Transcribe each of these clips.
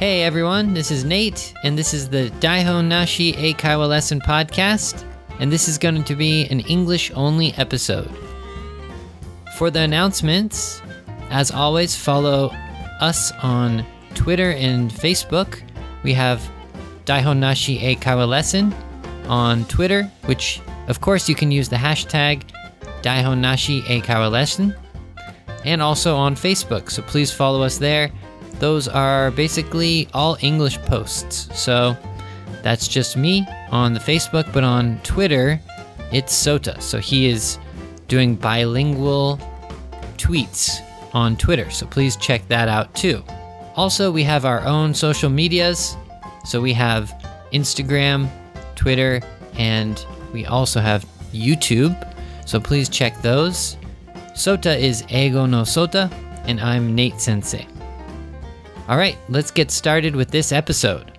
Hey everyone, this is Nate, and this is the Daihon Nashi Eikaiwa Lesson Podcast, and this is going to be an English only episode. For the announcements, as always, follow us on Twitter and Facebook. We have Daihon Nashi Eikaiwa Lesson on Twitter, which of course you can use the hashtag Daihon Nashi Eikaiwa Lesson, and also on Facebook, so please follow us there. Those are basically all English posts. So that's just me on the Facebook, but on Twitter, it's Sota. So he is doing bilingual tweets on Twitter. So please check that out too. Also, we have our own social medias. So we have Instagram, Twitter, and we also have YouTube. So please check those. Sota is Eigo no Sota, and I'm Nate Sensei. All right, let's get started with this episode.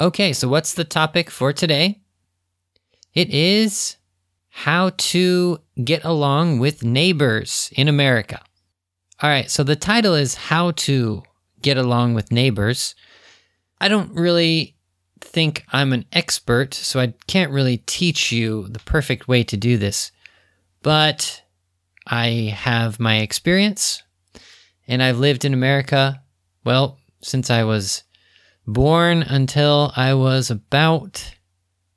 Okay, so what's the topic for today? It is how to get along with neighbors in America. All right, so the title is How to Get Along with Neighbors. I don't really think I'm an expert, so I can't really teach you the perfect way to do this. But I have my experience, and I've lived in America, well, since I was born until I was about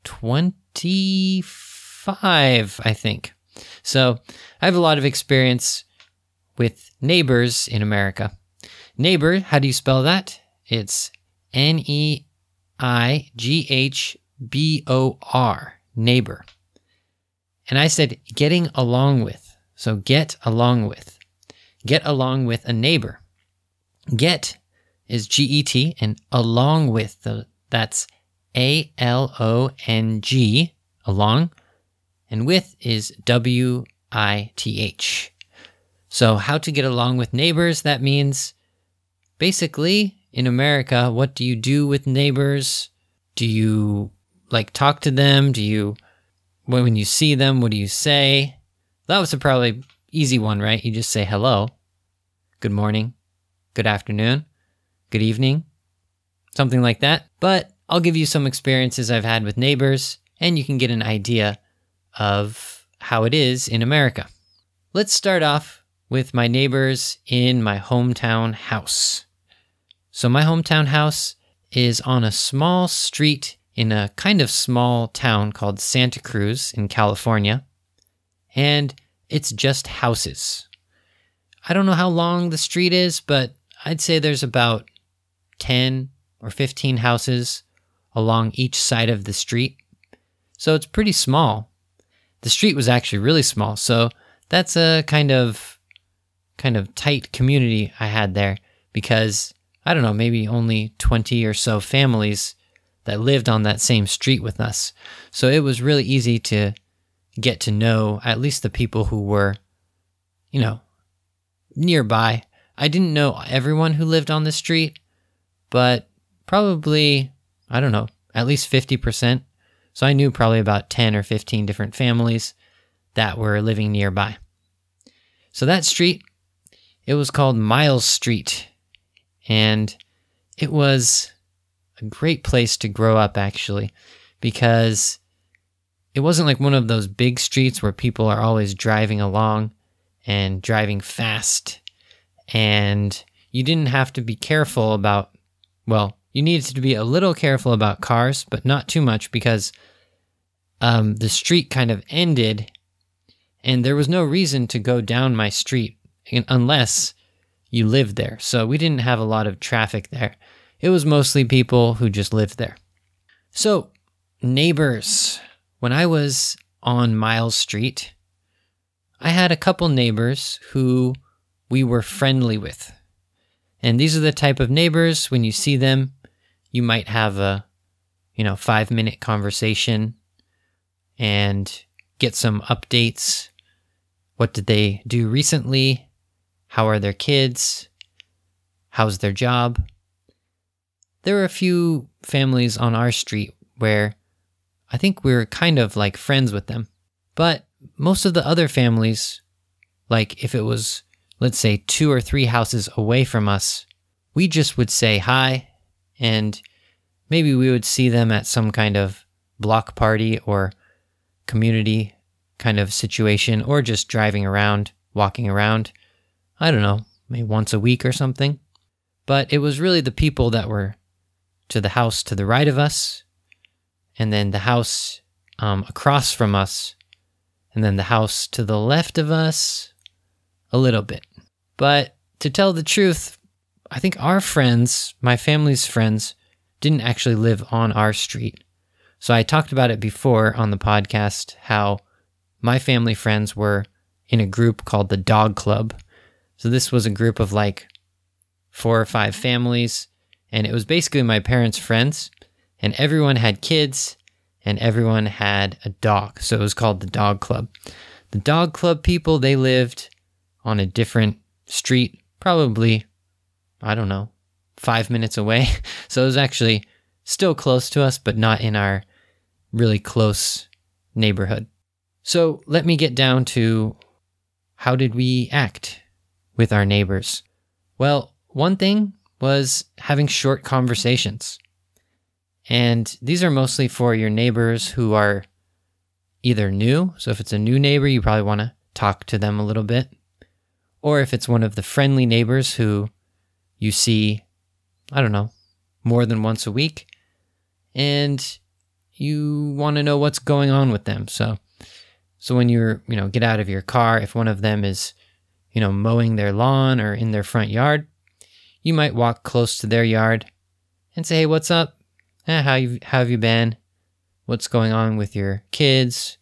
25, I think. So I have a lot of experience with neighbors in America. Neighbor, how do you spell that? It's N E I G H B O R, neighbor. And I said getting along with. So get along with. Get along with a neighbor. Get is G E T and along with the, that's A L O N G, along, and with is W I T H. So, how to get along with neighbors, that means basically in America, what do you do with neighbors? Do you like talk to them? Do you, when you see them, what do you say? That was a probably easy one, right? You just say hello, good morning, good afternoon, good evening, something like that. But I'll give you some experiences I've had with neighbors, and you can get an idea of how it is in America. Let's start off with my neighbors in my hometown house. So, my hometown house is on a small street in a kind of small town called Santa Cruz in California, and it's just houses. I don't know how long the street is, but I'd say there's about 10 or 15 houses along each side of the street. So it's pretty small. The street was actually really small, so that's a kind of kind of tight community I had there because I don't know, maybe only 20 or so families that lived on that same street with us. So it was really easy to get to know at least the people who were, you know, nearby. I didn't know everyone who lived on the street, but probably, I don't know, at least 50%. So I knew probably about 10 or 15 different families that were living nearby. So that street, it was called Miles Street and it was a great place to grow up, actually, because it wasn't like one of those big streets where people are always driving along and driving fast. And you didn't have to be careful about, well, you needed to be a little careful about cars, but not too much because um, the street kind of ended and there was no reason to go down my street unless you lived there. So we didn't have a lot of traffic there. It was mostly people who just lived there. So, neighbors. When I was on Miles Street, I had a couple neighbors who we were friendly with. And these are the type of neighbors when you see them, you might have a, you know, 5-minute conversation and get some updates. What did they do recently? How are their kids? How's their job? There were a few families on our street where I think we were kind of like friends with them. But most of the other families, like if it was, let's say, two or three houses away from us, we just would say hi and maybe we would see them at some kind of block party or community kind of situation or just driving around, walking around. I don't know, maybe once a week or something. But it was really the people that were to the house to the right of us, and then the house um, across from us, and then the house to the left of us a little bit. But to tell the truth, I think our friends, my family's friends, didn't actually live on our street. So I talked about it before on the podcast how my family friends were in a group called the Dog Club. So this was a group of like four or five families, and it was basically my parents' friends, and everyone had kids and everyone had a dog. So it was called the Dog Club. The Dog Club people, they lived on a different street, probably, I don't know, five minutes away. So it was actually still close to us, but not in our really close neighborhood. So let me get down to how did we act with our neighbors? Well, one thing was having short conversations. And these are mostly for your neighbors who are either new. So if it's a new neighbor, you probably want to talk to them a little bit. Or if it's one of the friendly neighbors who you see, I don't know, more than once a week, and you want to know what's going on with them. So, so when you're, you know, get out of your car, if one of them is, you know, mowing their lawn or in their front yard, you might walk close to their yard and say, "Hey, what's up? Eh, how you how have you been? What's going on with your kids?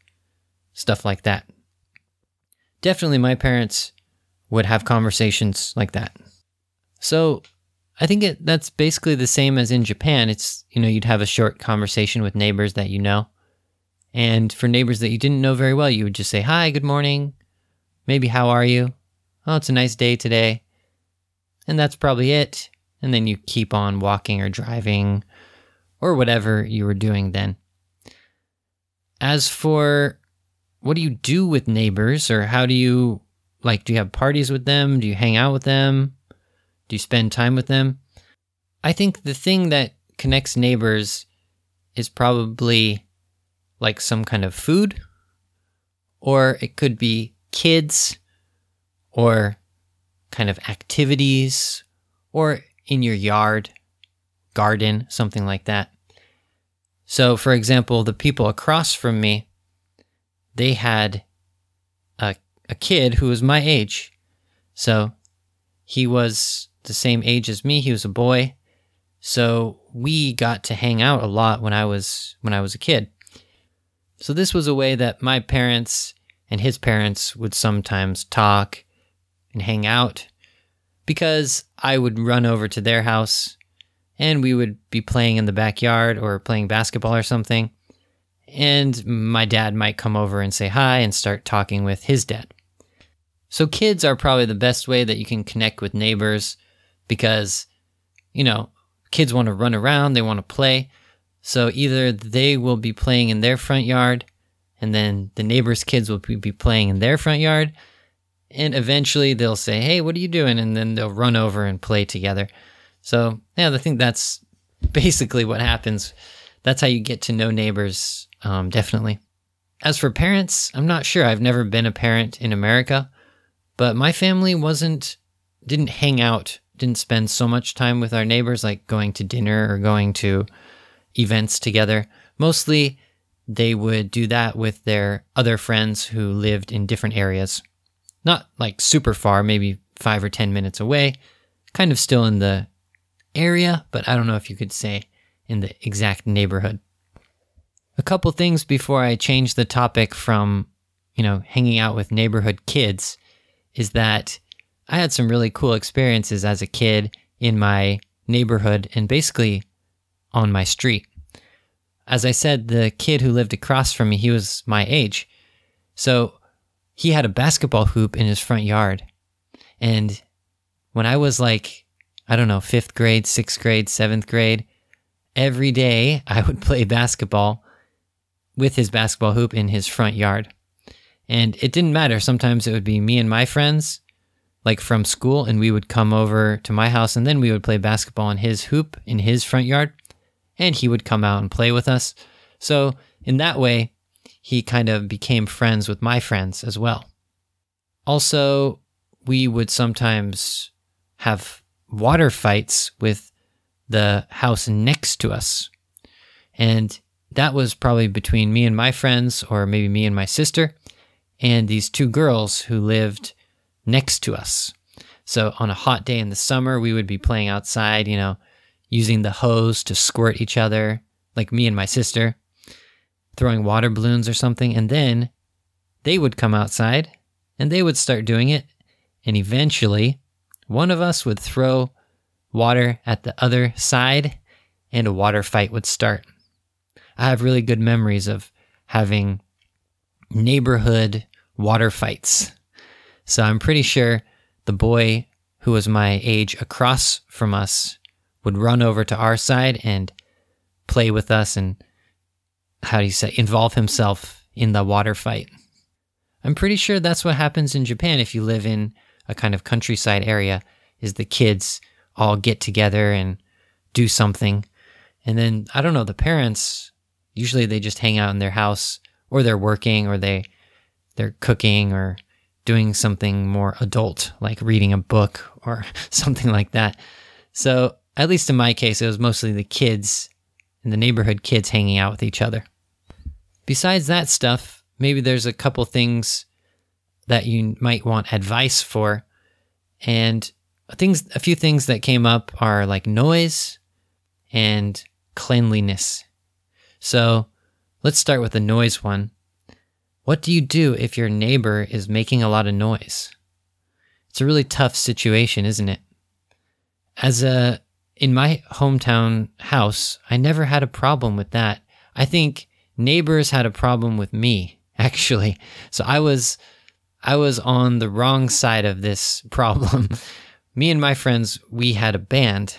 Stuff like that." Definitely, my parents would have conversations like that. So, I think it, that's basically the same as in Japan. It's you know you'd have a short conversation with neighbors that you know, and for neighbors that you didn't know very well, you would just say, "Hi, good morning." Maybe how are you? Oh, it's a nice day today and that's probably it. And then you keep on walking or driving or whatever you were doing then. As for what do you do with neighbors or how do you like do you have parties with them? Do you hang out with them? Do you spend time with them? I think the thing that connects neighbors is probably like some kind of food or it could be kids or kind of activities or in your yard, garden, something like that. So, for example, the people across from me, they had a, a kid who was my age. So, he was the same age as me. He was a boy. So, we got to hang out a lot when I was when I was a kid. So, this was a way that my parents and his parents would sometimes talk and hang out because I would run over to their house and we would be playing in the backyard or playing basketball or something. And my dad might come over and say hi and start talking with his dad. So, kids are probably the best way that you can connect with neighbors because, you know, kids want to run around, they want to play. So, either they will be playing in their front yard, and then the neighbors' kids will be playing in their front yard, and eventually they'll say, "Hey, what are you doing?" and then they'll run over and play together. So, yeah, I think that's basically what happens. That's how you get to know neighbors, um, definitely. As for parents, I'm not sure. I've never been a parent in America, but my family wasn't, didn't hang out, didn't spend so much time with our neighbors, like going to dinner or going to events together. Mostly, they would do that with their other friends who lived in different areas not like super far, maybe five or 10 minutes away, kind of still in the area, but I don't know if you could say in the exact neighborhood. A couple things before I change the topic from, you know, hanging out with neighborhood kids is that I had some really cool experiences as a kid in my neighborhood and basically on my street. As I said, the kid who lived across from me, he was my age. So he had a basketball hoop in his front yard. And when I was like, I don't know, fifth grade, sixth grade, seventh grade, every day I would play basketball with his basketball hoop in his front yard. And it didn't matter. Sometimes it would be me and my friends, like from school, and we would come over to my house and then we would play basketball in his hoop in his front yard. And he would come out and play with us. So, in that way, he kind of became friends with my friends as well. Also, we would sometimes have water fights with the house next to us. And that was probably between me and my friends, or maybe me and my sister, and these two girls who lived next to us. So on a hot day in the summer, we would be playing outside, you know, using the hose to squirt each other, like me and my sister, throwing water balloons or something. And then they would come outside and they would start doing it. And eventually, one of us would throw water at the other side and a water fight would start. I have really good memories of having neighborhood water fights. So I'm pretty sure the boy who was my age across from us would run over to our side and play with us and how do you say involve himself in the water fight. I'm pretty sure that's what happens in Japan if you live in a kind of countryside area is the kids all get together and do something. And then I don't know, the parents usually they just hang out in their house or they're working or they they're cooking or doing something more adult like reading a book or something like that. So, at least in my case, it was mostly the kids in the neighborhood kids hanging out with each other. Besides that stuff, maybe there's a couple things that you might want advice for. And things a few things that came up are like noise and cleanliness. So, let's start with the noise one. What do you do if your neighbor is making a lot of noise? It's a really tough situation, isn't it? As a in my hometown house, I never had a problem with that. I think neighbors had a problem with me, actually. So I was I was on the wrong side of this problem. me and my friends, we had a band,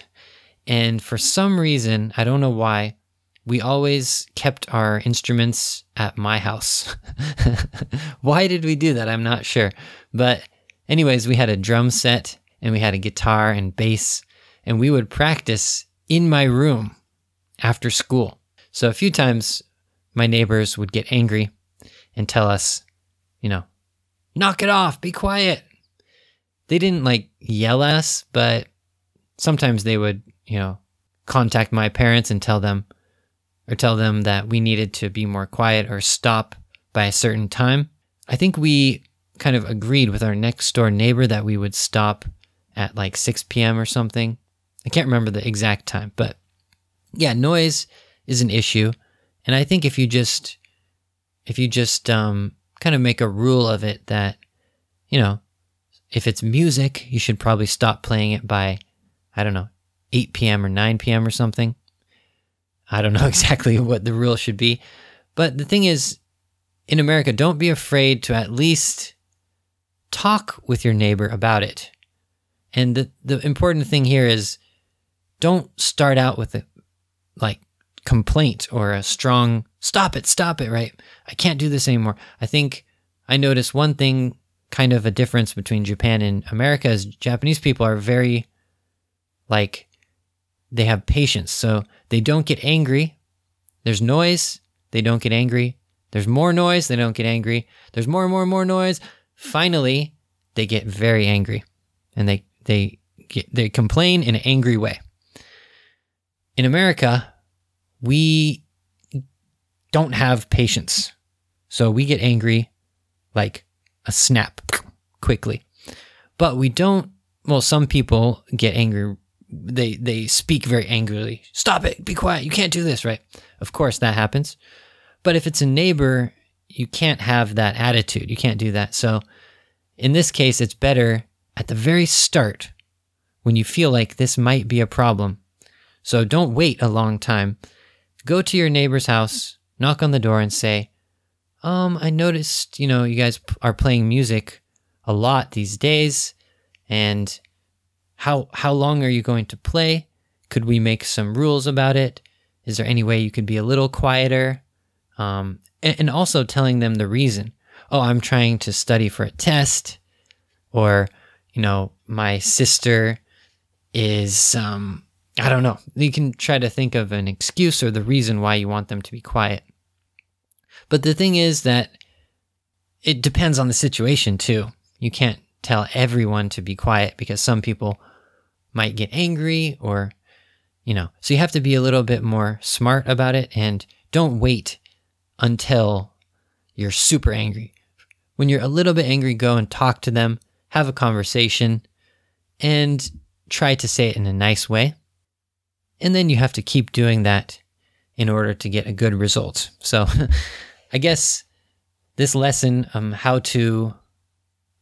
and for some reason, I don't know why, we always kept our instruments at my house. why did we do that? I'm not sure. But anyways, we had a drum set and we had a guitar and bass and we would practice in my room after school. So a few times my neighbors would get angry and tell us, you know, knock it off, be quiet. They didn't like yell at us, but sometimes they would, you know, contact my parents and tell them or tell them that we needed to be more quiet or stop by a certain time. I think we kind of agreed with our next door neighbor that we would stop at like 6 p.m. or something. I can't remember the exact time, but yeah, noise is an issue. And I think if you just, if you just, um, kind of make a rule of it that, you know, if it's music, you should probably stop playing it by, I don't know, 8 p.m. or 9 p.m. or something. I don't know exactly what the rule should be. But the thing is, in America, don't be afraid to at least talk with your neighbor about it. And the, the important thing here is don't start out with a like complaint or a strong stop it, stop it, right? I can't do this anymore. I think I noticed one thing kind of a difference between Japan and America is Japanese people are very like they have patience. So they don't get angry. There's noise, they don't get angry. There's more noise, they don't get angry. There's more and more and more noise. Finally, they get very angry and they they get, they complain in an angry way in America, we don't have patience. So we get angry like a snap quickly. But we don't well some people get angry they they speak very angrily. Stop it. Be quiet. You can't do this, right? Of course that happens. But if it's a neighbor, you can't have that attitude. You can't do that. So in this case it's better at the very start when you feel like this might be a problem so don't wait a long time. Go to your neighbor's house, knock on the door, and say, Um, I noticed, you know, you guys are playing music a lot these days, and how how long are you going to play? Could we make some rules about it? Is there any way you could be a little quieter? Um, and, and also telling them the reason. oh, I'm trying to study for a test, or, you know, my sister is, um, I don't know. You can try to think of an excuse or the reason why you want them to be quiet. But the thing is that it depends on the situation too. You can't tell everyone to be quiet because some people might get angry or, you know, so you have to be a little bit more smart about it and don't wait until you're super angry. When you're a little bit angry, go and talk to them, have a conversation, and try to say it in a nice way. And then you have to keep doing that in order to get a good result. So I guess this lesson, um, how to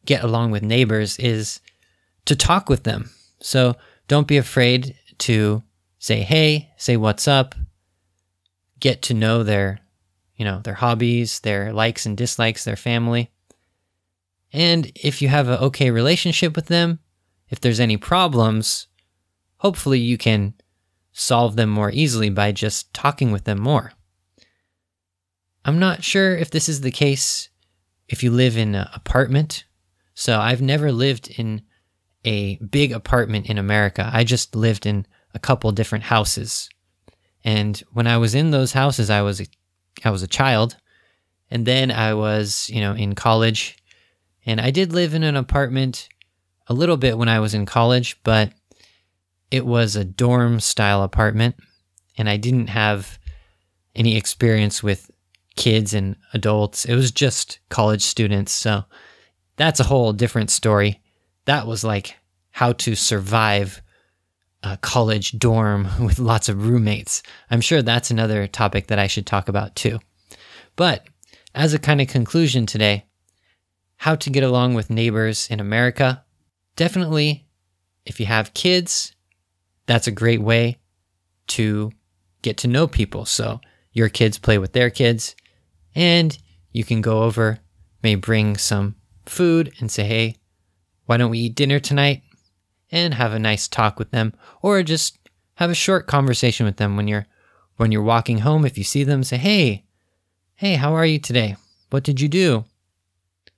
get along with neighbors, is to talk with them. So don't be afraid to say hey, say what's up, get to know their, you know, their hobbies, their likes and dislikes, their family. And if you have an okay relationship with them, if there's any problems, hopefully you can solve them more easily by just talking with them more. I'm not sure if this is the case if you live in an apartment. So I've never lived in a big apartment in America. I just lived in a couple different houses. And when I was in those houses, I was a, I was a child, and then I was, you know, in college, and I did live in an apartment a little bit when I was in college, but it was a dorm style apartment, and I didn't have any experience with kids and adults. It was just college students. So that's a whole different story. That was like how to survive a college dorm with lots of roommates. I'm sure that's another topic that I should talk about too. But as a kind of conclusion today, how to get along with neighbors in America. Definitely, if you have kids, that's a great way to get to know people. So your kids play with their kids, and you can go over, may bring some food and say, hey, why don't we eat dinner tonight? And have a nice talk with them, or just have a short conversation with them when you're when you're walking home. If you see them, say, hey, hey, how are you today? What did you do?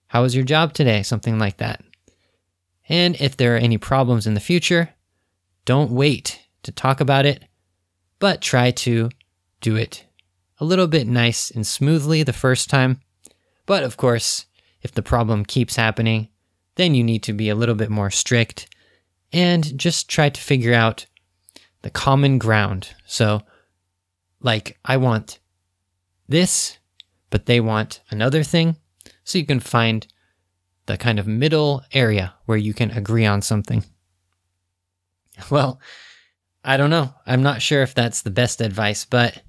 How was your job today? Something like that. And if there are any problems in the future, don't wait to talk about it, but try to do it a little bit nice and smoothly the first time. But of course, if the problem keeps happening, then you need to be a little bit more strict and just try to figure out the common ground. So, like, I want this, but they want another thing. So you can find the kind of middle area where you can agree on something. Well, I don't know. I'm not sure if that's the best advice, but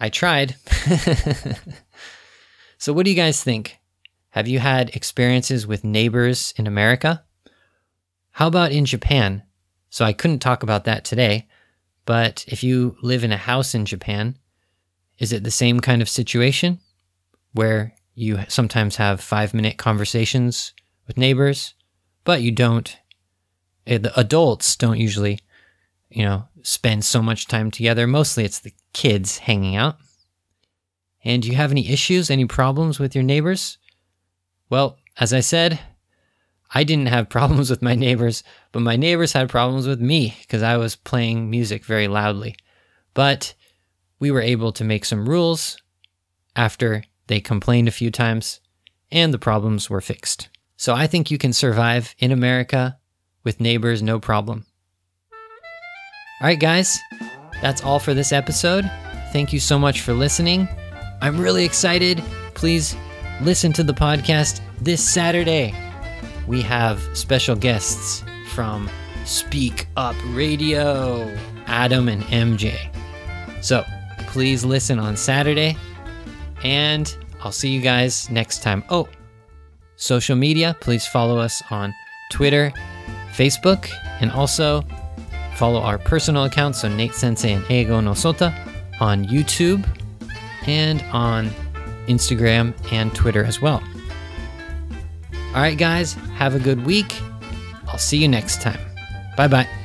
I tried. so, what do you guys think? Have you had experiences with neighbors in America? How about in Japan? So, I couldn't talk about that today, but if you live in a house in Japan, is it the same kind of situation where you sometimes have five minute conversations with neighbors, but you don't Eh, the adults don't usually, you know, spend so much time together. Mostly it's the kids hanging out. And do you have any issues, any problems with your neighbors? Well, as I said, I didn't have problems with my neighbors, but my neighbors had problems with me because I was playing music very loudly. But we were able to make some rules after they complained a few times, and the problems were fixed. So I think you can survive in America with neighbors, no problem. All right, guys, that's all for this episode. Thank you so much for listening. I'm really excited. Please listen to the podcast this Saturday. We have special guests from Speak Up Radio, Adam and MJ. So please listen on Saturday, and I'll see you guys next time. Oh, social media, please follow us on Twitter Facebook, and also follow our personal accounts, so Nate Sensei and Eigo no Sota, on YouTube and on Instagram and Twitter as well. All right, guys, have a good week. I'll see you next time. Bye bye.